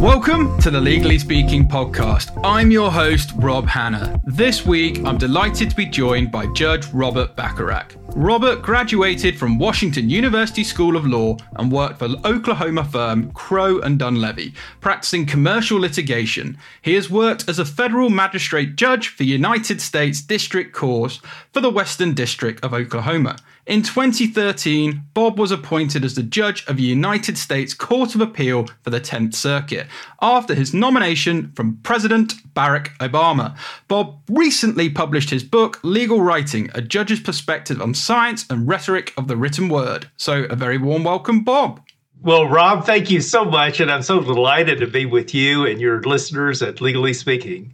Welcome to the Legally Speaking podcast. I'm your host, Rob Hanna. This week, I'm delighted to be joined by Judge Robert Bacharach. Robert graduated from Washington University School of Law and worked for Oklahoma firm Crowe and Dunlevy, practicing commercial litigation. He has worked as a federal magistrate judge for United States District Courts for the Western District of Oklahoma. In 2013, Bob was appointed as the judge of the United States Court of Appeal for the 10th Circuit after his nomination from President Barack Obama. Bob recently published his book, Legal Writing A Judge's Perspective on Science and Rhetoric of the Written Word. So, a very warm welcome, Bob. Well, Rob, thank you so much. And I'm so delighted to be with you and your listeners at Legally Speaking.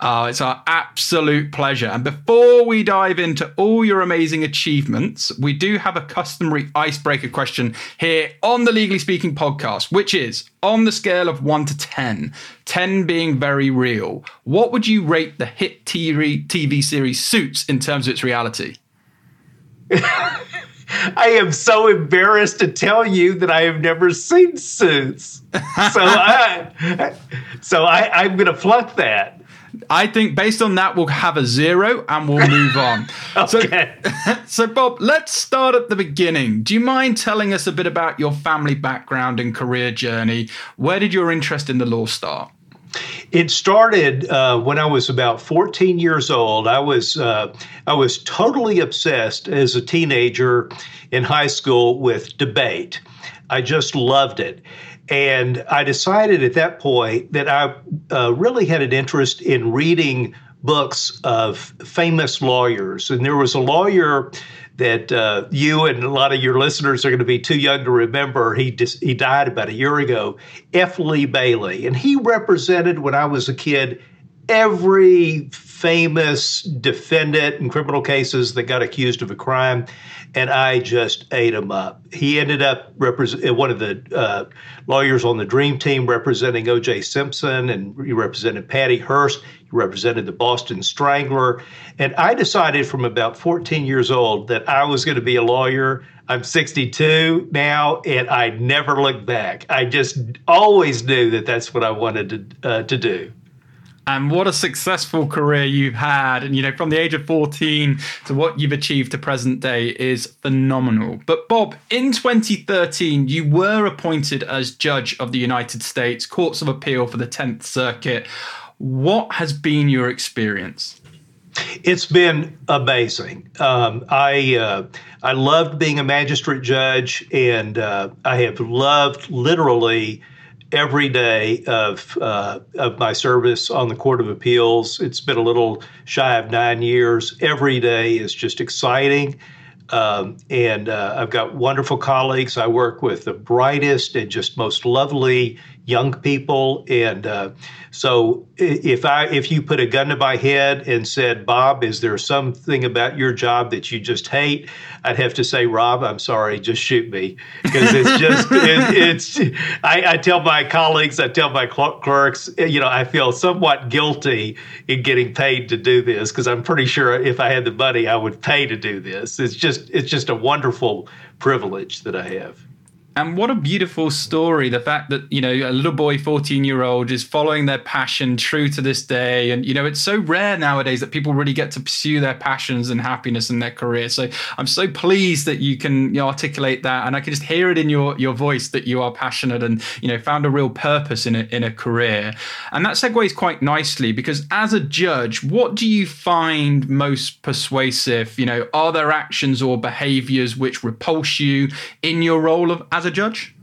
Oh, it's our absolute pleasure. And before we dive into all your amazing achievements, we do have a customary icebreaker question here on the Legally Speaking podcast, which is on the scale of 1 to 10, 10 being very real, what would you rate the hit TV, TV series Suits in terms of its reality? I am so embarrassed to tell you that I have never seen Suits. So I, so I, I'm going to flunk that. I think based on that, we'll have a zero and we'll move on. okay. So, so, Bob, let's start at the beginning. Do you mind telling us a bit about your family background and career journey? Where did your interest in the law start? It started uh, when I was about 14 years old. I was uh, I was totally obsessed as a teenager in high school with debate. I just loved it. And I decided at that point that I uh, really had an interest in reading books of famous lawyers. And there was a lawyer that uh, you and a lot of your listeners are going to be too young to remember. He just, he died about a year ago. F. Lee Bailey, and he represented when I was a kid every famous defendant in criminal cases that got accused of a crime and I just ate him up. He ended up represent one of the uh, lawyers on the Dream Team representing O.J. Simpson, and he represented Patty Hearst. He represented the Boston Strangler, and I decided from about 14 years old that I was going to be a lawyer. I'm 62 now, and I never looked back. I just always knew that that's what I wanted to uh, to do and what a successful career you've had. And you know from the age of 14 to what you've achieved to present day is phenomenal. But bob in 2013 you were appointed as judge of the united states courts of appeal for the 10th circuit. What has been your experience? It's been amazing. Um, I uh, I loved being a magistrate judge, and uh, I have loved literally every day of uh, of my service on the Court of Appeals. It's been a little shy of nine years. Every day is just exciting. Um, and uh, I've got wonderful colleagues. I work with the brightest and just most lovely young people. And uh, so if I if you put a gun to my head and said, Bob, is there something about your job that you just hate? I'd have to say, Rob, I'm sorry, just shoot me because it's just it, it's. I, I, tell my colleagues, I tell my clerks, you know, I feel somewhat guilty in getting paid to do this because I'm pretty sure if I had the money, I would pay to do this. It's just it's just a wonderful privilege that I have. And what a beautiful story. The fact that, you know, a little boy, 14 year old, is following their passion true to this day. And, you know, it's so rare nowadays that people really get to pursue their passions and happiness in their career. So I'm so pleased that you can you know, articulate that. And I can just hear it in your, your voice that you are passionate and, you know, found a real purpose in a, in a career. And that segues quite nicely because as a judge, what do you find most persuasive? You know, are there actions or behaviors which repulse you in your role of as a judge?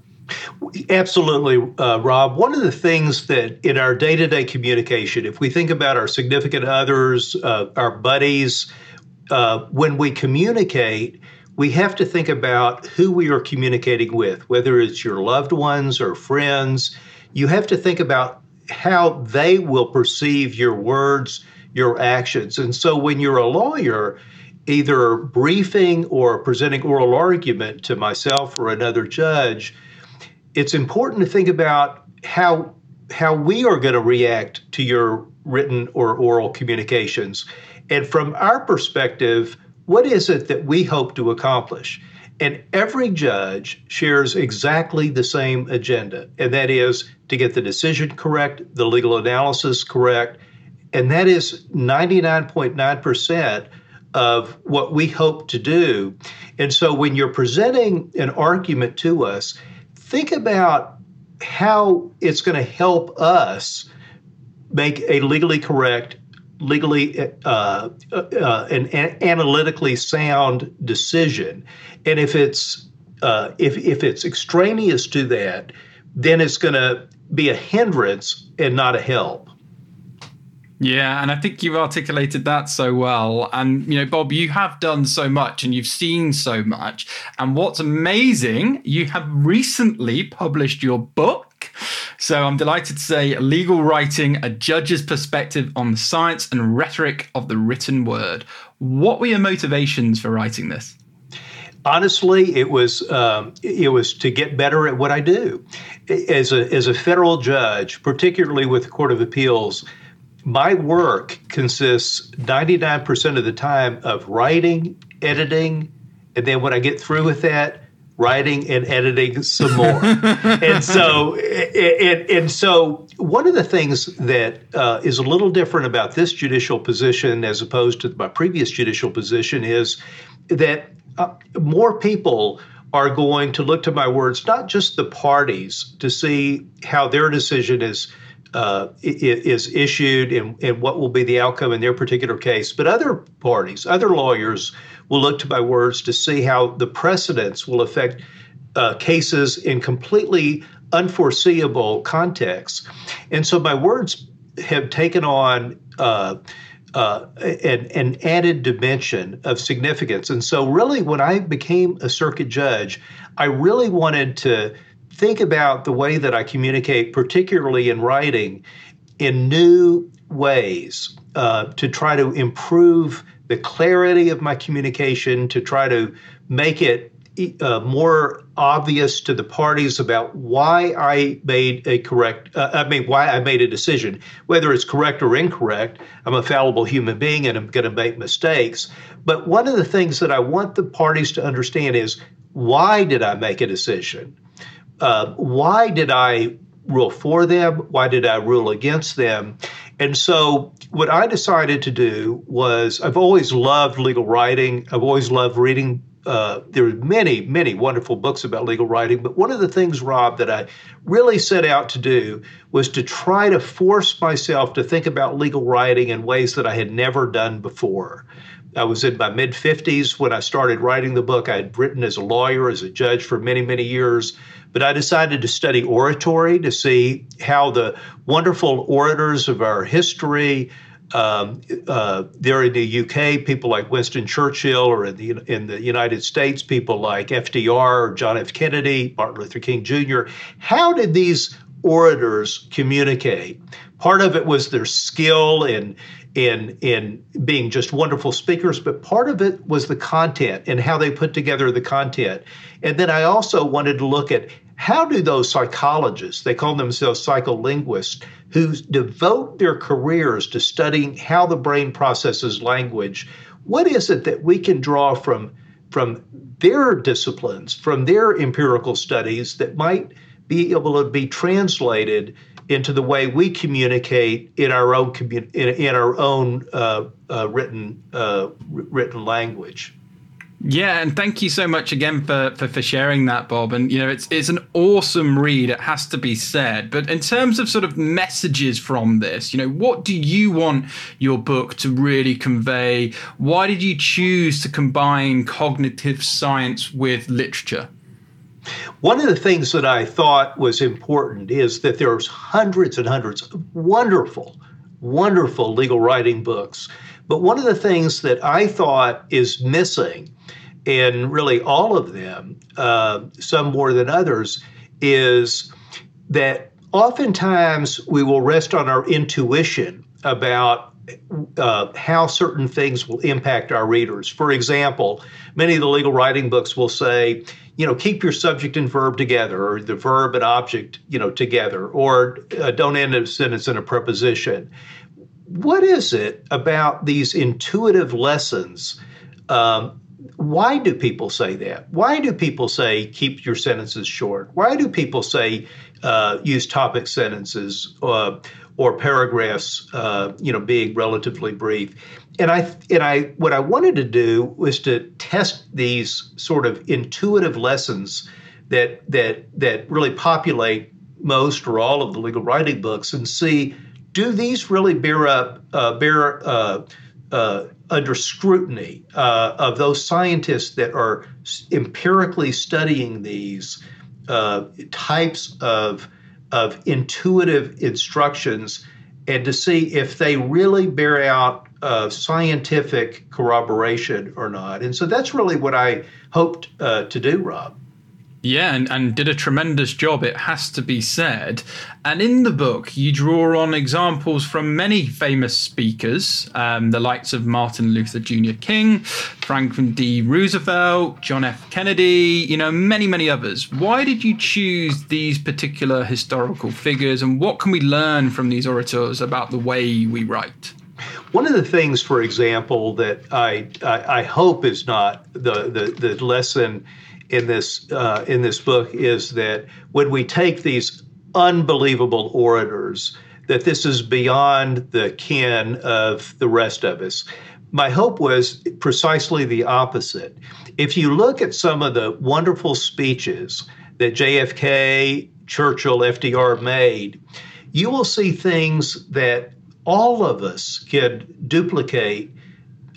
Absolutely, uh, Rob. One of the things that in our day to day communication, if we think about our significant others, uh, our buddies, uh, when we communicate, we have to think about who we are communicating with, whether it's your loved ones or friends. You have to think about how they will perceive your words, your actions. And so when you're a lawyer, either briefing or presenting oral argument to myself or another judge, it's important to think about how how we are going to react to your written or oral communications. And from our perspective, what is it that we hope to accomplish? And every judge shares exactly the same agenda, and that is to get the decision correct, the legal analysis correct, and that is 99.9% of what we hope to do. And so when you're presenting an argument to us, think about how it's going to help us make a legally correct legally uh, uh, uh, an, an, analytically sound decision. And if it's uh, if if it's extraneous to that, then it's going to be a hindrance and not a help. Yeah, and I think you've articulated that so well. And, you know, Bob, you have done so much and you've seen so much. And what's amazing, you have recently published your book. So I'm delighted to say Legal Writing, a Judge's Perspective on the Science and Rhetoric of the Written Word. What were your motivations for writing this? honestly, it was um, it was to get better at what I do. As a as a federal judge, particularly with the Court of Appeals, my work consists 99% of the time of writing, editing, and then when I get through with that, writing and editing some more. and so, and, and, so, one of the things that uh, is a little different about this judicial position as opposed to my previous judicial position is that uh, more people are going to look to my words, not just the parties, to see how their decision is uh, is issued and, and what will be the outcome in their particular case. But other parties, other lawyers will look to my words to see how the precedents will affect uh, cases in completely unforeseeable contexts. And so my words have taken on uh, uh, an, an, added dimension of significance. And so, really, when I became a circuit judge, I really wanted to think about the way that I communicate, particularly in writing, in new ways uh, to try to improve the clarity of my communication, to try to make it uh, more obvious to the parties about why I made a correct, uh, I mean, why I made a decision. Whether it's correct or incorrect, I'm a fallible human being and I'm going to make mistakes. But one of the things that I want the parties to understand is why did I make a decision? Uh, why did I rule for them? Why did I rule against them? And so, what I decided to do was I've always loved legal writing. I've always loved reading. Uh, there are many, many wonderful books about legal writing, but one of the things, Rob, that I really set out to do was to try to force myself to think about legal writing in ways that I had never done before. I was in my mid 50s when I started writing the book. I had written as a lawyer, as a judge for many, many years. But I decided to study oratory to see how the wonderful orators of our history, um, uh, there in the UK, people like Winston Churchill, or in the in the United States, people like FDR, John F. Kennedy, Martin Luther King Jr. How did these orators communicate? Part of it was their skill in in in being just wonderful speakers, but part of it was the content and how they put together the content. And then I also wanted to look at how do those psychologists, they call themselves psycholinguists, who devote their careers to studying how the brain processes language, what is it that we can draw from from their disciplines, from their empirical studies that might be able to be translated into the way we communicate in our own in, in our own uh, uh, written uh, written language. Yeah, and thank you so much again for, for, for sharing that, Bob. And you know, it's it's an awesome read. It has to be said. But in terms of sort of messages from this, you know, what do you want your book to really convey? Why did you choose to combine cognitive science with literature? One of the things that I thought was important is that there's hundreds and hundreds of wonderful, wonderful legal writing books. But one of the things that I thought is missing in really all of them, uh, some more than others, is that oftentimes we will rest on our intuition about uh, how certain things will impact our readers. For example, many of the legal writing books will say, you know, keep your subject and verb together, or the verb and object, you know, together, or uh, don't end a sentence in a preposition. What is it about these intuitive lessons um, why do people say that? Why do people say keep your sentences short? Why do people say uh, use topic sentences uh, or paragraphs, uh, you know, being relatively brief? And I and I what I wanted to do was to test these sort of intuitive lessons that that that really populate most or all of the legal writing books and see do these really bear up uh, bear uh, uh, under scrutiny uh, of those scientists that are empirically studying these uh, types of, of intuitive instructions and to see if they really bear out uh, scientific corroboration or not. And so that's really what I hoped uh, to do, Rob. Yeah, and, and did a tremendous job, it has to be said. And in the book, you draw on examples from many famous speakers, um, the likes of Martin Luther Jr. King, Franklin D. Roosevelt, John F. Kennedy, you know, many, many others. Why did you choose these particular historical figures, and what can we learn from these orators about the way we write? One of the things, for example, that I, I, I hope is not the, the, the lesson in this uh, in this book is that when we take these unbelievable orators, that this is beyond the ken of the rest of us. My hope was precisely the opposite. If you look at some of the wonderful speeches that JFK, Churchill, FDR made, you will see things that all of us could duplicate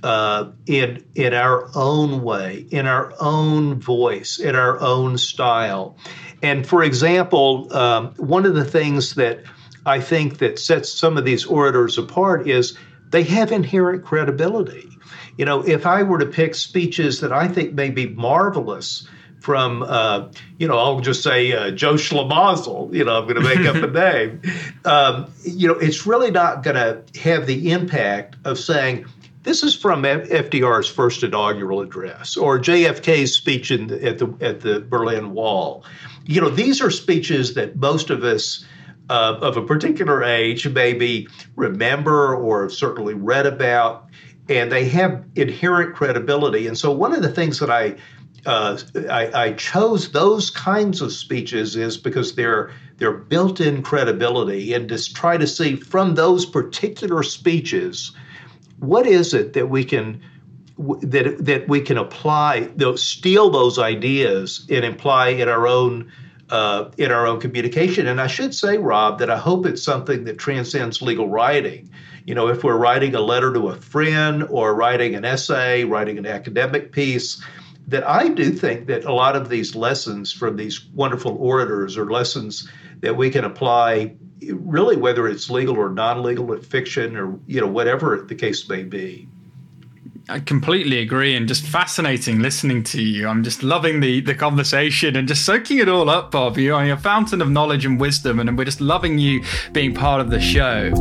uh, in in our own way, in our own voice, in our own style. And for example, um, one of the things that I think that sets some of these orators apart is they have inherent credibility. You know, if I were to pick speeches that I think may be marvelous from, uh, you know, I'll just say uh, Joe Schlamazel, you know, I'm going to make up a name. Um, you know, it's really not going to have the impact of saying, this is from FDR's first inaugural address or JFK's speech in, at the at the Berlin Wall. You know, these are speeches that most of us uh, of a particular age maybe remember or certainly read about, and they have inherent credibility. And so, one of the things that I uh, I, I, chose those kinds of speeches is because they're they're built-in credibility, and to try to see from those particular speeches what is it that we can that that we can apply those steal those ideas and apply in our own uh, in our own communication? And i should say rob that i hope it's something that transcends legal writing. You know if we're writing a letter to a friend or writing an essay writing an academic piece that i do think that a lot of these lessons from these wonderful orators are lessons that we can apply really whether it's legal or non-legal fiction or you know whatever the case may be I completely agree and just fascinating listening to you. I'm just loving the, the conversation and just soaking it all up, Bob. You are a fountain of knowledge and wisdom, and we're just loving you being part of the show.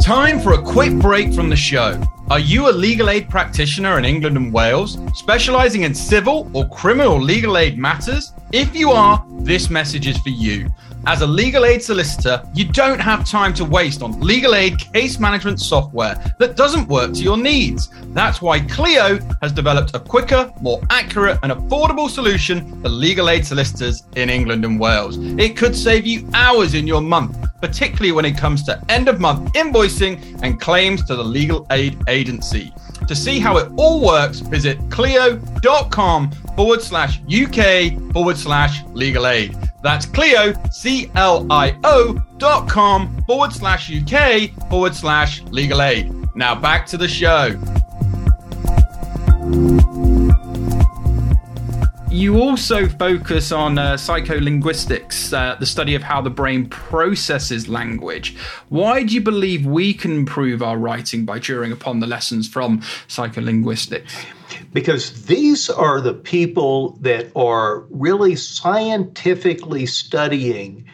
Time for a quick break from the show. Are you a legal aid practitioner in England and Wales, specializing in civil or criminal legal aid matters? If you are, this message is for you. As a legal aid solicitor, you don't have time to waste on legal aid case management software that doesn't work to your needs. That's why Clio has developed a quicker, more accurate, and affordable solution for legal aid solicitors in England and Wales. It could save you hours in your month, particularly when it comes to end of month invoicing and claims to the legal aid agency. To see how it all works, visit clio.com forward slash UK forward slash legal aid. That's Clio, C L I O dot com forward slash UK forward slash legal aid. Now back to the show. You also focus on uh, psycholinguistics, uh, the study of how the brain processes language. Why do you believe we can improve our writing by drawing upon the lessons from psycholinguistics? Because these are the people that are really scientifically studying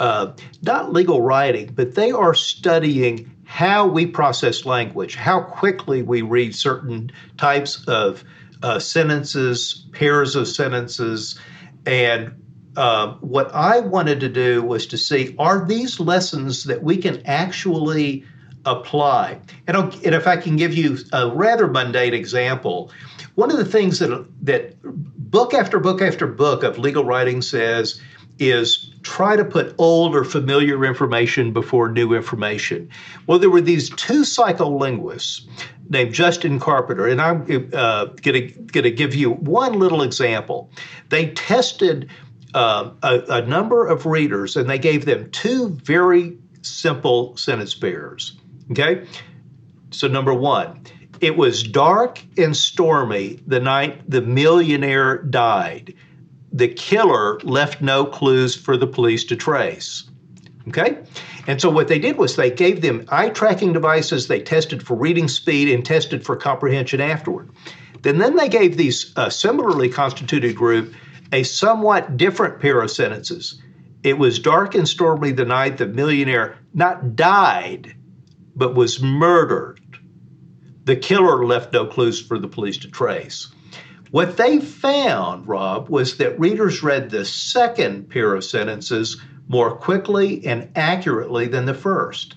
uh, not legal writing, but they are studying how we process language, how quickly we read certain types of uh, sentences, pairs of sentences. And uh, what I wanted to do was to see are these lessons that we can actually apply. And, and if I can give you a rather mundane example, one of the things that that book after book after book of legal writing says is try to put old or familiar information before new information. Well, there were these two psycholinguists named Just and Carpenter, and I'm uh, going to give you one little example. They tested uh, a, a number of readers and they gave them two very simple sentence pairs. Okay? So, number one, it was dark and stormy the night the millionaire died. The killer left no clues for the police to trace. Okay? And so what they did was they gave them eye tracking devices, they tested for reading speed and tested for comprehension afterward. Then, then they gave these uh, similarly constituted group a somewhat different pair of sentences. It was dark and stormy the night the millionaire not died, but was murdered. The killer left no clues for the police to trace. What they found, Rob, was that readers read the second pair of sentences more quickly and accurately than the first.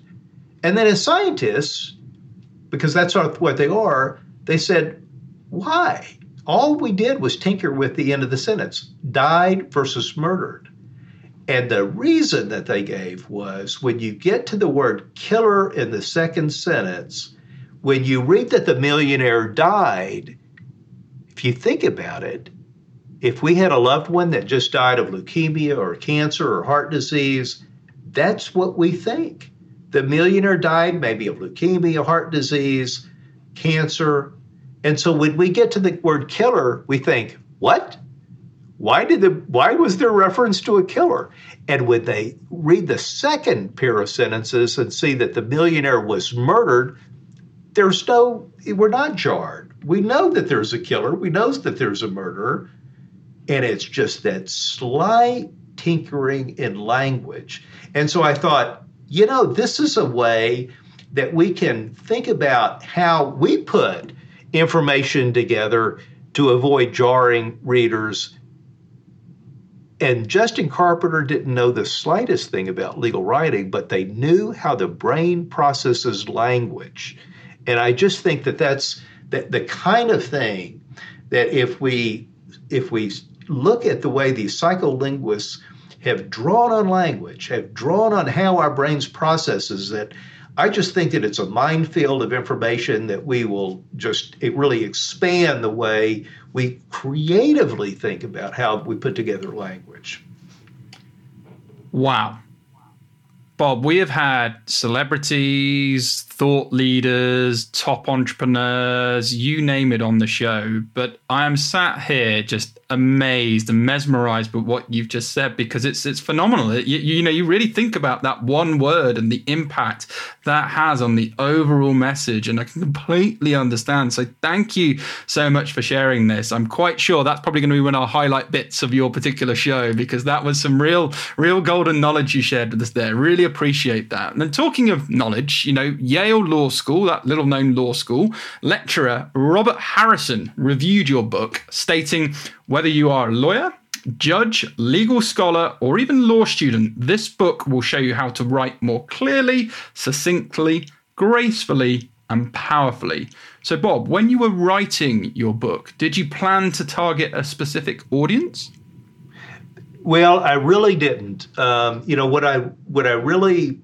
And then, as scientists, because that's what they are, they said, why? All we did was tinker with the end of the sentence died versus murdered. And the reason that they gave was when you get to the word killer in the second sentence, when you read that the millionaire died, if you think about it, if we had a loved one that just died of leukemia or cancer or heart disease, that's what we think. The millionaire died maybe of leukemia, heart disease, cancer. And so when we get to the word killer, we think, what? Why did the why was there reference to a killer? And when they read the second pair of sentences and see that the millionaire was murdered, there's no, we're not jarred. We know that there's a killer, we know that there's a murderer, and it's just that slight tinkering in language. And so I thought, you know, this is a way that we can think about how we put information together to avoid jarring readers. And Just and Carpenter didn't know the slightest thing about legal writing, but they knew how the brain processes language. And I just think that that's the, the kind of thing that if we if we look at the way these psycholinguists have drawn on language, have drawn on how our brains processes it, I just think that it's a minefield of information that we will just it really expand the way we creatively think about how we put together language. Wow. Bob, we have had celebrities, thought leaders, top entrepreneurs, you name it on the show. But I am sat here just amazed and mesmerized by what you've just said because it's it's phenomenal. You, you know, you really think about that one word and the impact that has on the overall message, and I can completely understand. So thank you so much for sharing this. I'm quite sure that's probably going to be one of our highlight bits of your particular show because that was some real, real golden knowledge you shared with us there. Really appreciate that. And then talking of knowledge, you know, Yale Law School, that little known law school, lecturer Robert Harrison reviewed your book, stating whether you are a lawyer, judge, legal scholar, or even law student, this book will show you how to write more clearly, succinctly, gracefully, and powerfully. So, Bob, when you were writing your book, did you plan to target a specific audience? Well, I really didn't. Um, you know what I what I really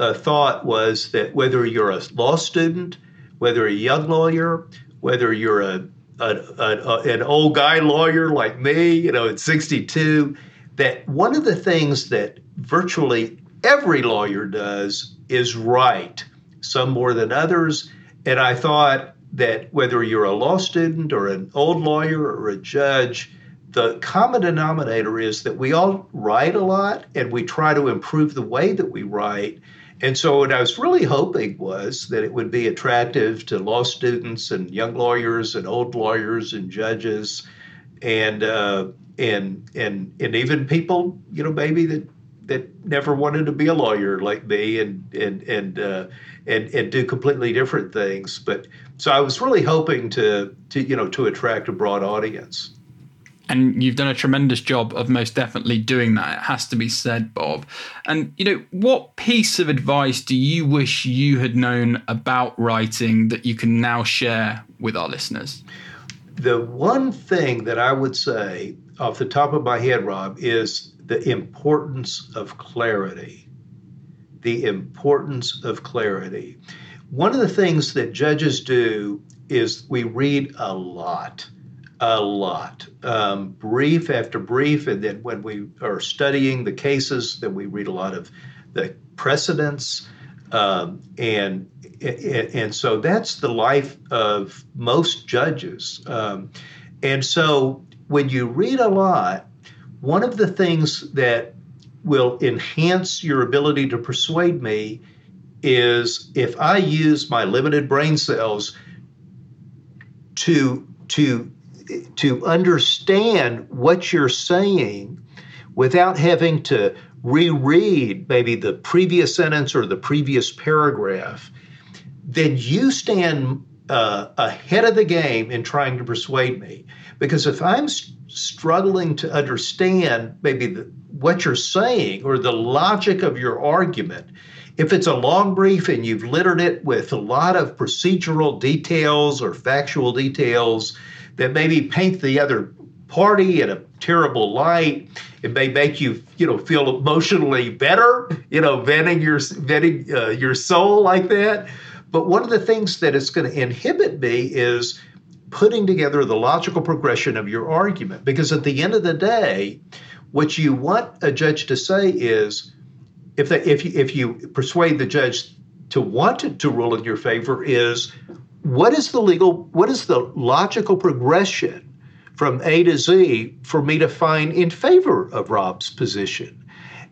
uh, thought was that whether you're a law student, whether a young lawyer, whether you're a a, a, uh, an old guy lawyer like me, you know, at 62, that one of the things that virtually every lawyer does is write, some more than others. And I thought that whether you're a law student or an old lawyer or a judge, the common denominator is that we all write a lot and we try to improve the way that we write. And so, what I was really hoping was that it would be attractive to law students and young lawyers and old lawyers and judges, and uh, and and and even people, you know, maybe that that never wanted to be a lawyer like me and and and uh, and and do completely different things. But so I was really hoping to to you know to attract a broad audience. And you've done a tremendous job of most definitely doing that. It has to be said, Bob. And, you know, what piece of advice do you wish you had known about writing that you can now share with our listeners? The one thing that I would say off the top of my head, Rob, is the importance of clarity. The importance of clarity. One of the things that judges do is we read a lot a lot, um, brief after brief. And then when we are studying the cases, then we read a lot of the precedents. Um, and, and so that's the life of most judges. Um, and so when you read a lot, one of the things that will enhance your ability to persuade me is if I use my limited brain cells to to to understand what you're saying without having to reread maybe the previous sentence or the previous paragraph, then you stand uh, ahead of the game in trying to persuade me. Because if I'm struggling to understand maybe the, what you're saying or the logic of your argument, if it's a long brief and you've littered it with a lot of procedural details or factual details, that maybe paint the other party in a terrible light. It may make you, you know, feel emotionally better, you know, venting your venting uh, your soul like that. But one of the things that is going to inhibit me is putting together the logical progression of your argument. Because at the end of the day, what you want a judge to say is, if the, if you, if you persuade the judge to want to rule in your favor, is what is the legal, what is the logical progression from A to Z for me to find in favor of Rob's position?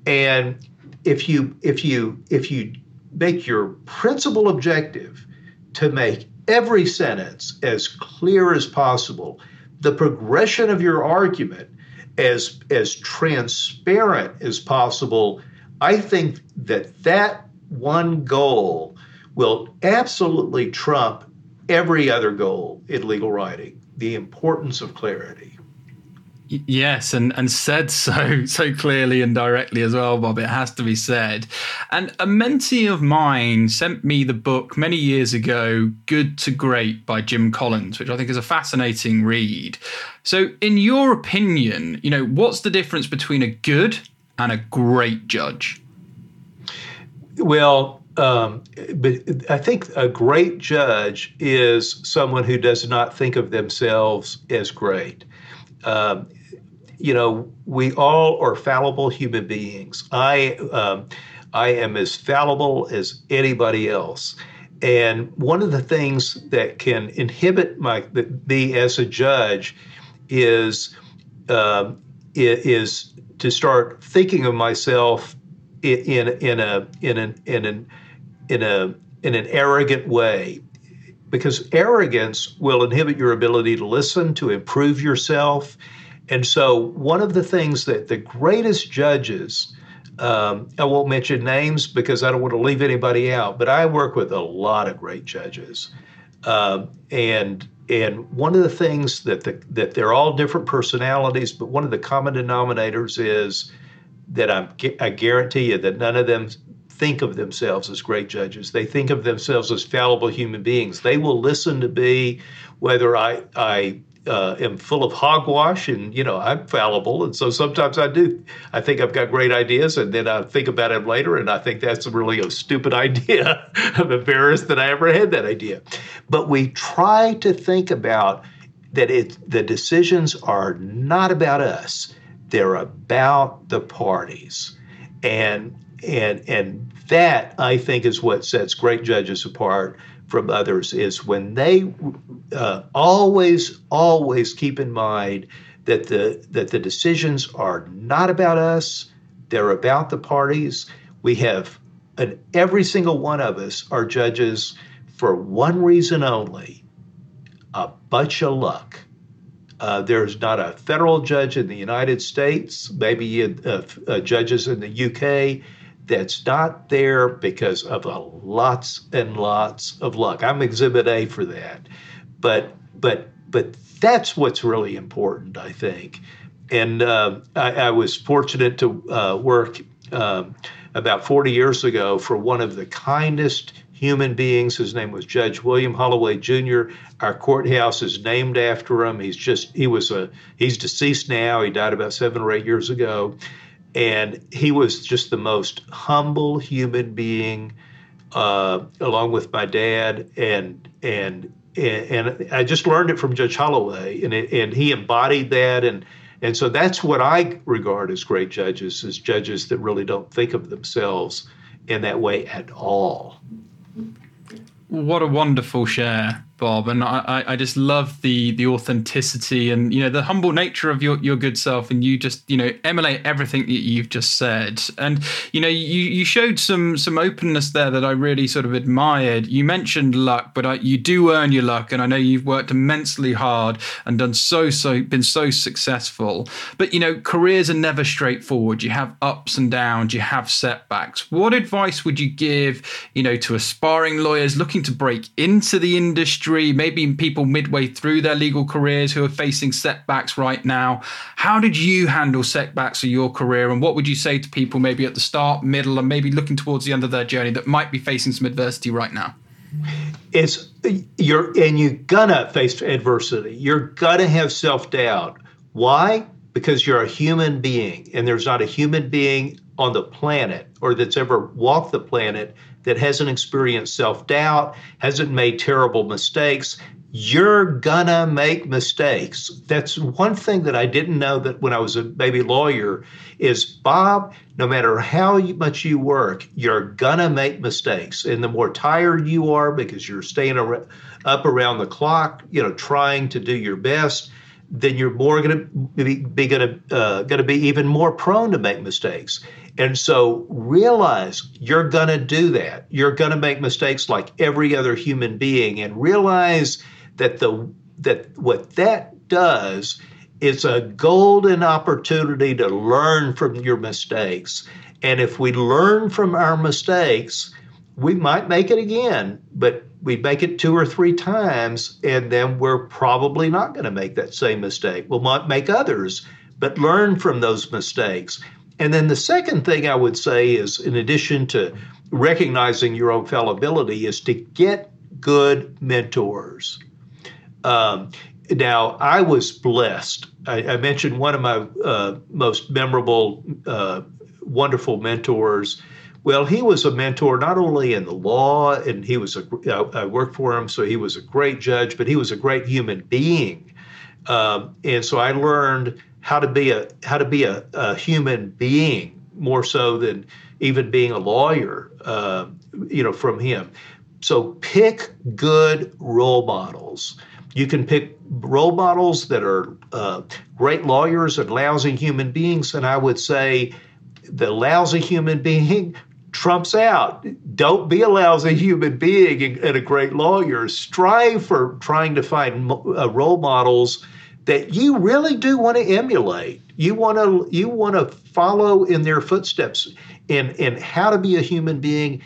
And if you if you if you make your principal objective to make every sentence as clear as possible, the progression of your argument as as transparent as possible, I think that that one goal will absolutely trump every other goal in legal writing the importance of clarity. Yes, and, and said so so clearly and directly as well, Bob. It has to be said. And a mentee of mine sent me the book many years ago, Good to Great by Jim Collins, which I think is a fascinating read. So, in your opinion, you know, what's the difference between a good and a great judge? Well, um, but I think a great judge is someone who does not think of themselves as great. Um, you know, we all are fallible human beings. I um, I am as fallible as anybody else. And one of the things that can inhibit my me as a judge is uh, is to start thinking of myself in in, in a in an in an in a in an arrogant way. Because arrogance will inhibit your ability to listen to improve yourself. And so one of the things that the greatest judges um, i won't mention names because i don't want to leave anybody out but i work with a lot of great judges. Um, and and one of the things that the, that they're all different personalities but one of the common denominators is that I'm, I guarantee you that none of them think of themselves as great judges. They think of themselves as fallible human beings. They will listen to me whether I, I uh, am full of hogwash and, you know, I'm fallible. And so sometimes I do. I think I've got great ideas and then I think about it later and I think that's really a stupid idea. I'm embarrassed that I ever had that idea. But we try to think about that it, the decisions are not about us. They're about the parties. And and and that I think is what sets great judges apart from others is when they uh, always always keep in mind that the that the decisions are not about us they're about the parties. We have and every single one of us are judges for one reason only a bunch of luck. Uh, there's not a federal judge in the United States, maybe uh, uh, judges in the UK that's not there because of lots and lots of luck. I'm exhibit A for that. But but but that's what's really important, I think. And uh, I, I, was fortunate to uh, work um, about 40 years ago for one of the kindest human beings. His name was Judge William Holloway Jr. Our courthouse is named after him. He's just he was a he's deceased now. He died about seven or eight years ago, and he was just the most humble human being, uh, along with my dad and and and, I just learned it from Judge Holloway, and it, and he embodied that and. And so that's what I regard as great judges, as judges that really don't think of themselves in that way at all. What a wonderful share. Bob, and I, I just love the the authenticity and you know the humble nature of your, your good self, and you just you know emulate everything that you've just said. And you know you you showed some some openness there that I really sort of admired. You mentioned luck, but I, you do earn your luck, and I know you've worked immensely hard and done so so been so successful. But you know careers are never straightforward. You have ups and downs. You have setbacks. What advice would you give you know to aspiring lawyers looking to break into the industry? Maybe people midway through their legal careers who are facing setbacks right now. How did you handle setbacks of your career? And what would you say to people maybe at the start, middle, and maybe looking towards the end of their journey that might be facing some adversity right now? It's you're and you're gonna face adversity. You're gonna have self-doubt. Why? Because you're a human being, and there's not a human being on the planet or that's ever walked the planet that hasn't experienced self doubt, hasn't made terrible mistakes, you're gonna make mistakes. That's one thing that I didn't know that when I was a baby lawyer is Bob, no matter how much you work, you're gonna make mistakes. And the more tired you are because you're staying up around the clock, you know, trying to do your best, then you're more to be, be to uh, to be even more prone to make mistakes. And so realize you're going to do that. You're going to make mistakes like every other human being and realize that the that what that does is a golden opportunity to learn from your mistakes. And if we learn from our mistakes, we might make it again, but we make it two or three times, and then we're probably not going to make that same mistake. We'll make others, but learn from those mistakes. And then the second thing I would say is, in addition to recognizing your own fallibility, is to get good mentors. Um, now, I was blessed. I, I mentioned one of my uh, most memorable, uh, wonderful mentors. Well, he was a mentor not only in the law, and he was a, I worked for him, so he was a great judge, but he was a great human being. Um, and so I learned how to be a how to be a, a human being more so than even being a lawyer. Uh, you know, from him. So pick good role models. You can pick role models that are uh, great lawyers and lousy human beings, and I would say the lousy human being trumps out. Don't be a lousy human being and, a great lawyer. Strive for trying to find uh, role models that you really do want to emulate. You want to you want to follow in their footsteps in in how to be a human being,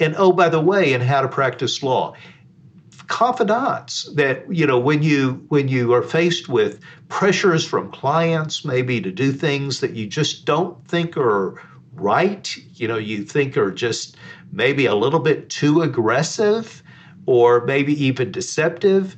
and oh by the way, in how to practice law. Confidants that you know when you when you are faced with pressures from clients, maybe to do things that you just don't think are right. You know, you think are just maybe a little bit too aggressive, or maybe even deceptive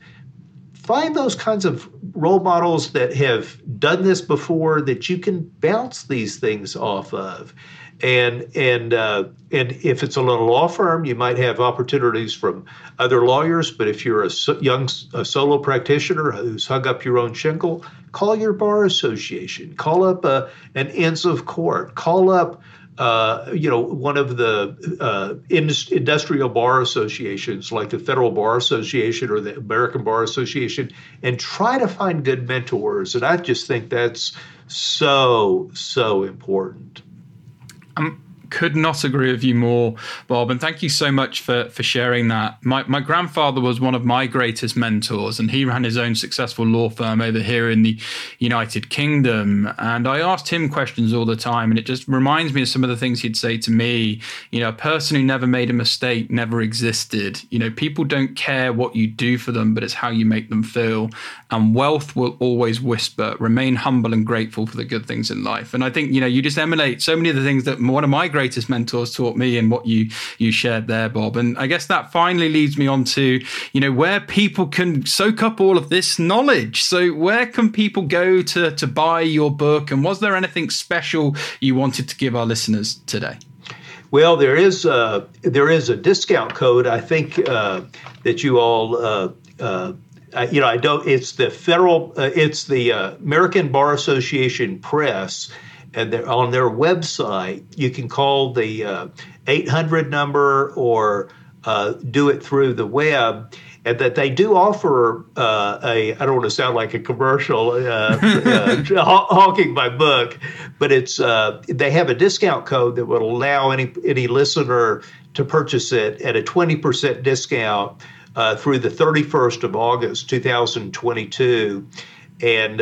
find those kinds of role models that have done this before that you can bounce these things off of and and uh, and if it's a little law firm, you might have opportunities from other lawyers. But if you're a young a solo practitioner who's hung up your own shingle, call your bar association, call up a, uh, an Inns of Court, call up uh, you know, one of the uh, industrial bar associations like the Federal Bar Association or the American Bar Association and try to find good mentors. And I just think that's so, so important. I'm Could not agree with you more, Bob. And thank you so much for, for sharing that. My, my grandfather was one of my greatest mentors, and he ran his own successful law firm over here in the United Kingdom. And I asked him questions all the time, and it just reminds me of some of the things he'd say to me. You know, a person who never made a mistake never existed. You know, people don't care what you do for them, but it's how you make them feel. And wealth will always whisper, remain humble and grateful for the good things in life. And I think, you know, you just emulate so many of the things that one of my greatest mentors taught me and what you you shared there, Bob. And I guess that finally leads me on to, you know, where people can soak up all of this knowledge. So where can people go to to buy your book? And was there anything special you wanted to give our listeners today? Well, there is a, there is a discount code. I think uh, that you all. Uh, uh, you know, I don't. It's the federal. Uh, it's the uh, American Bar Association Press, and they're on their website. You can call the 800 number or do it through the web and that they do offer uh, a I don't want to sound like a commercial uh, uh, hawking my book, but it's uh, they have a discount code that would allow any any listener to purchase it at a twenty percent discount uh, through the thirty first of August, two thousand twenty two, and.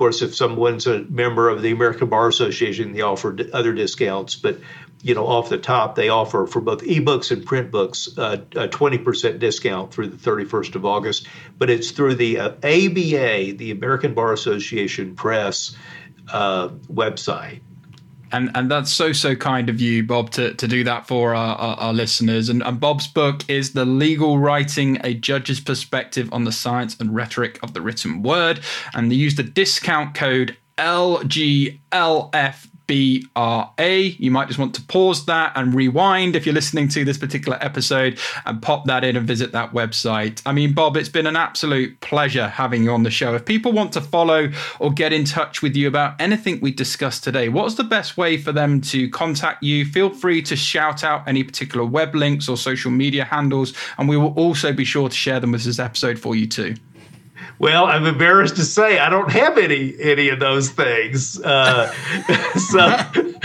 Of course, if someone's a member of the American Bar Association, they offer other discounts. But you know, off the top, they offer for both ebooks and print books uh, a 20% discount through the 31st of August. But it's through the uh, ABA, the American Bar Association Press uh, website. And, and that's so so kind of you, Bob, to, to do that for our, our, our listeners. And, and Bob's book is The Legal Writing: A Judge's Perspective on the Science and Rhetoric of the Written Word. And they use the discount code LGLF BRA. You might just want to pause that and rewind if you're listening to this particular episode and pop that in and visit that website. I mean, Bob, it's been an absolute pleasure having you on the show. If people want to follow or get in touch with you about anything we discussed today, what's the best way for them to contact you? Feel free to shout out any particular web links or social media handles, and we will also be sure to share them with this episode for you too. Well, I'm embarrassed to say I don't have any any of those things. Uh, so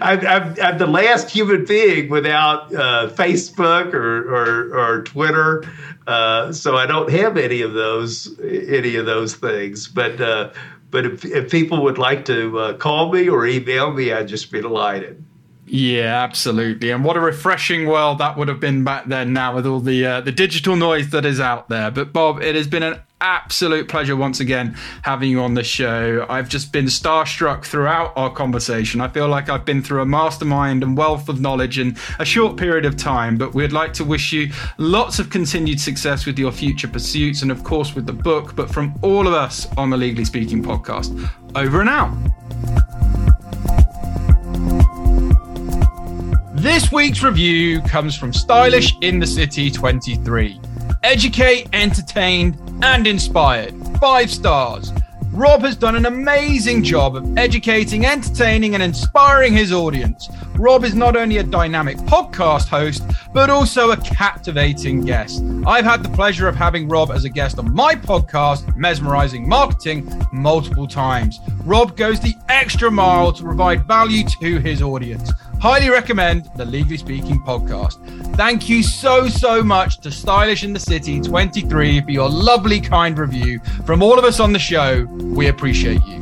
I'm, I'm, I'm, the last human being without uh, Facebook or or, or Twitter. Uh, so I don't have any of those any of those things. But uh, but if, if people would like to uh, call me or email me, I'd just be delighted. Yeah, absolutely. And what a refreshing world that would have been back then now with all the uh, the digital noise that is out there. But Bob, it has been an absolute pleasure once again having you on the show. I've just been starstruck throughout our conversation. I feel like I've been through a mastermind and wealth of knowledge in a short period of time, but we'd like to wish you lots of continued success with your future pursuits and of course with the book, but from all of us on the Legally Speaking podcast. Over and out. This week's review comes from Stylish in the City 23. Educate, entertained, and inspired. Five stars. Rob has done an amazing job of educating, entertaining, and inspiring his audience. Rob is not only a dynamic podcast host, but also a captivating guest. I've had the pleasure of having Rob as a guest on my podcast, Mesmerizing Marketing, multiple times. Rob goes the extra mile to provide value to his audience. Highly recommend the Legally Speaking podcast. Thank you so, so much to Stylish in the City 23 for your lovely, kind review. From all of us on the show, we appreciate you.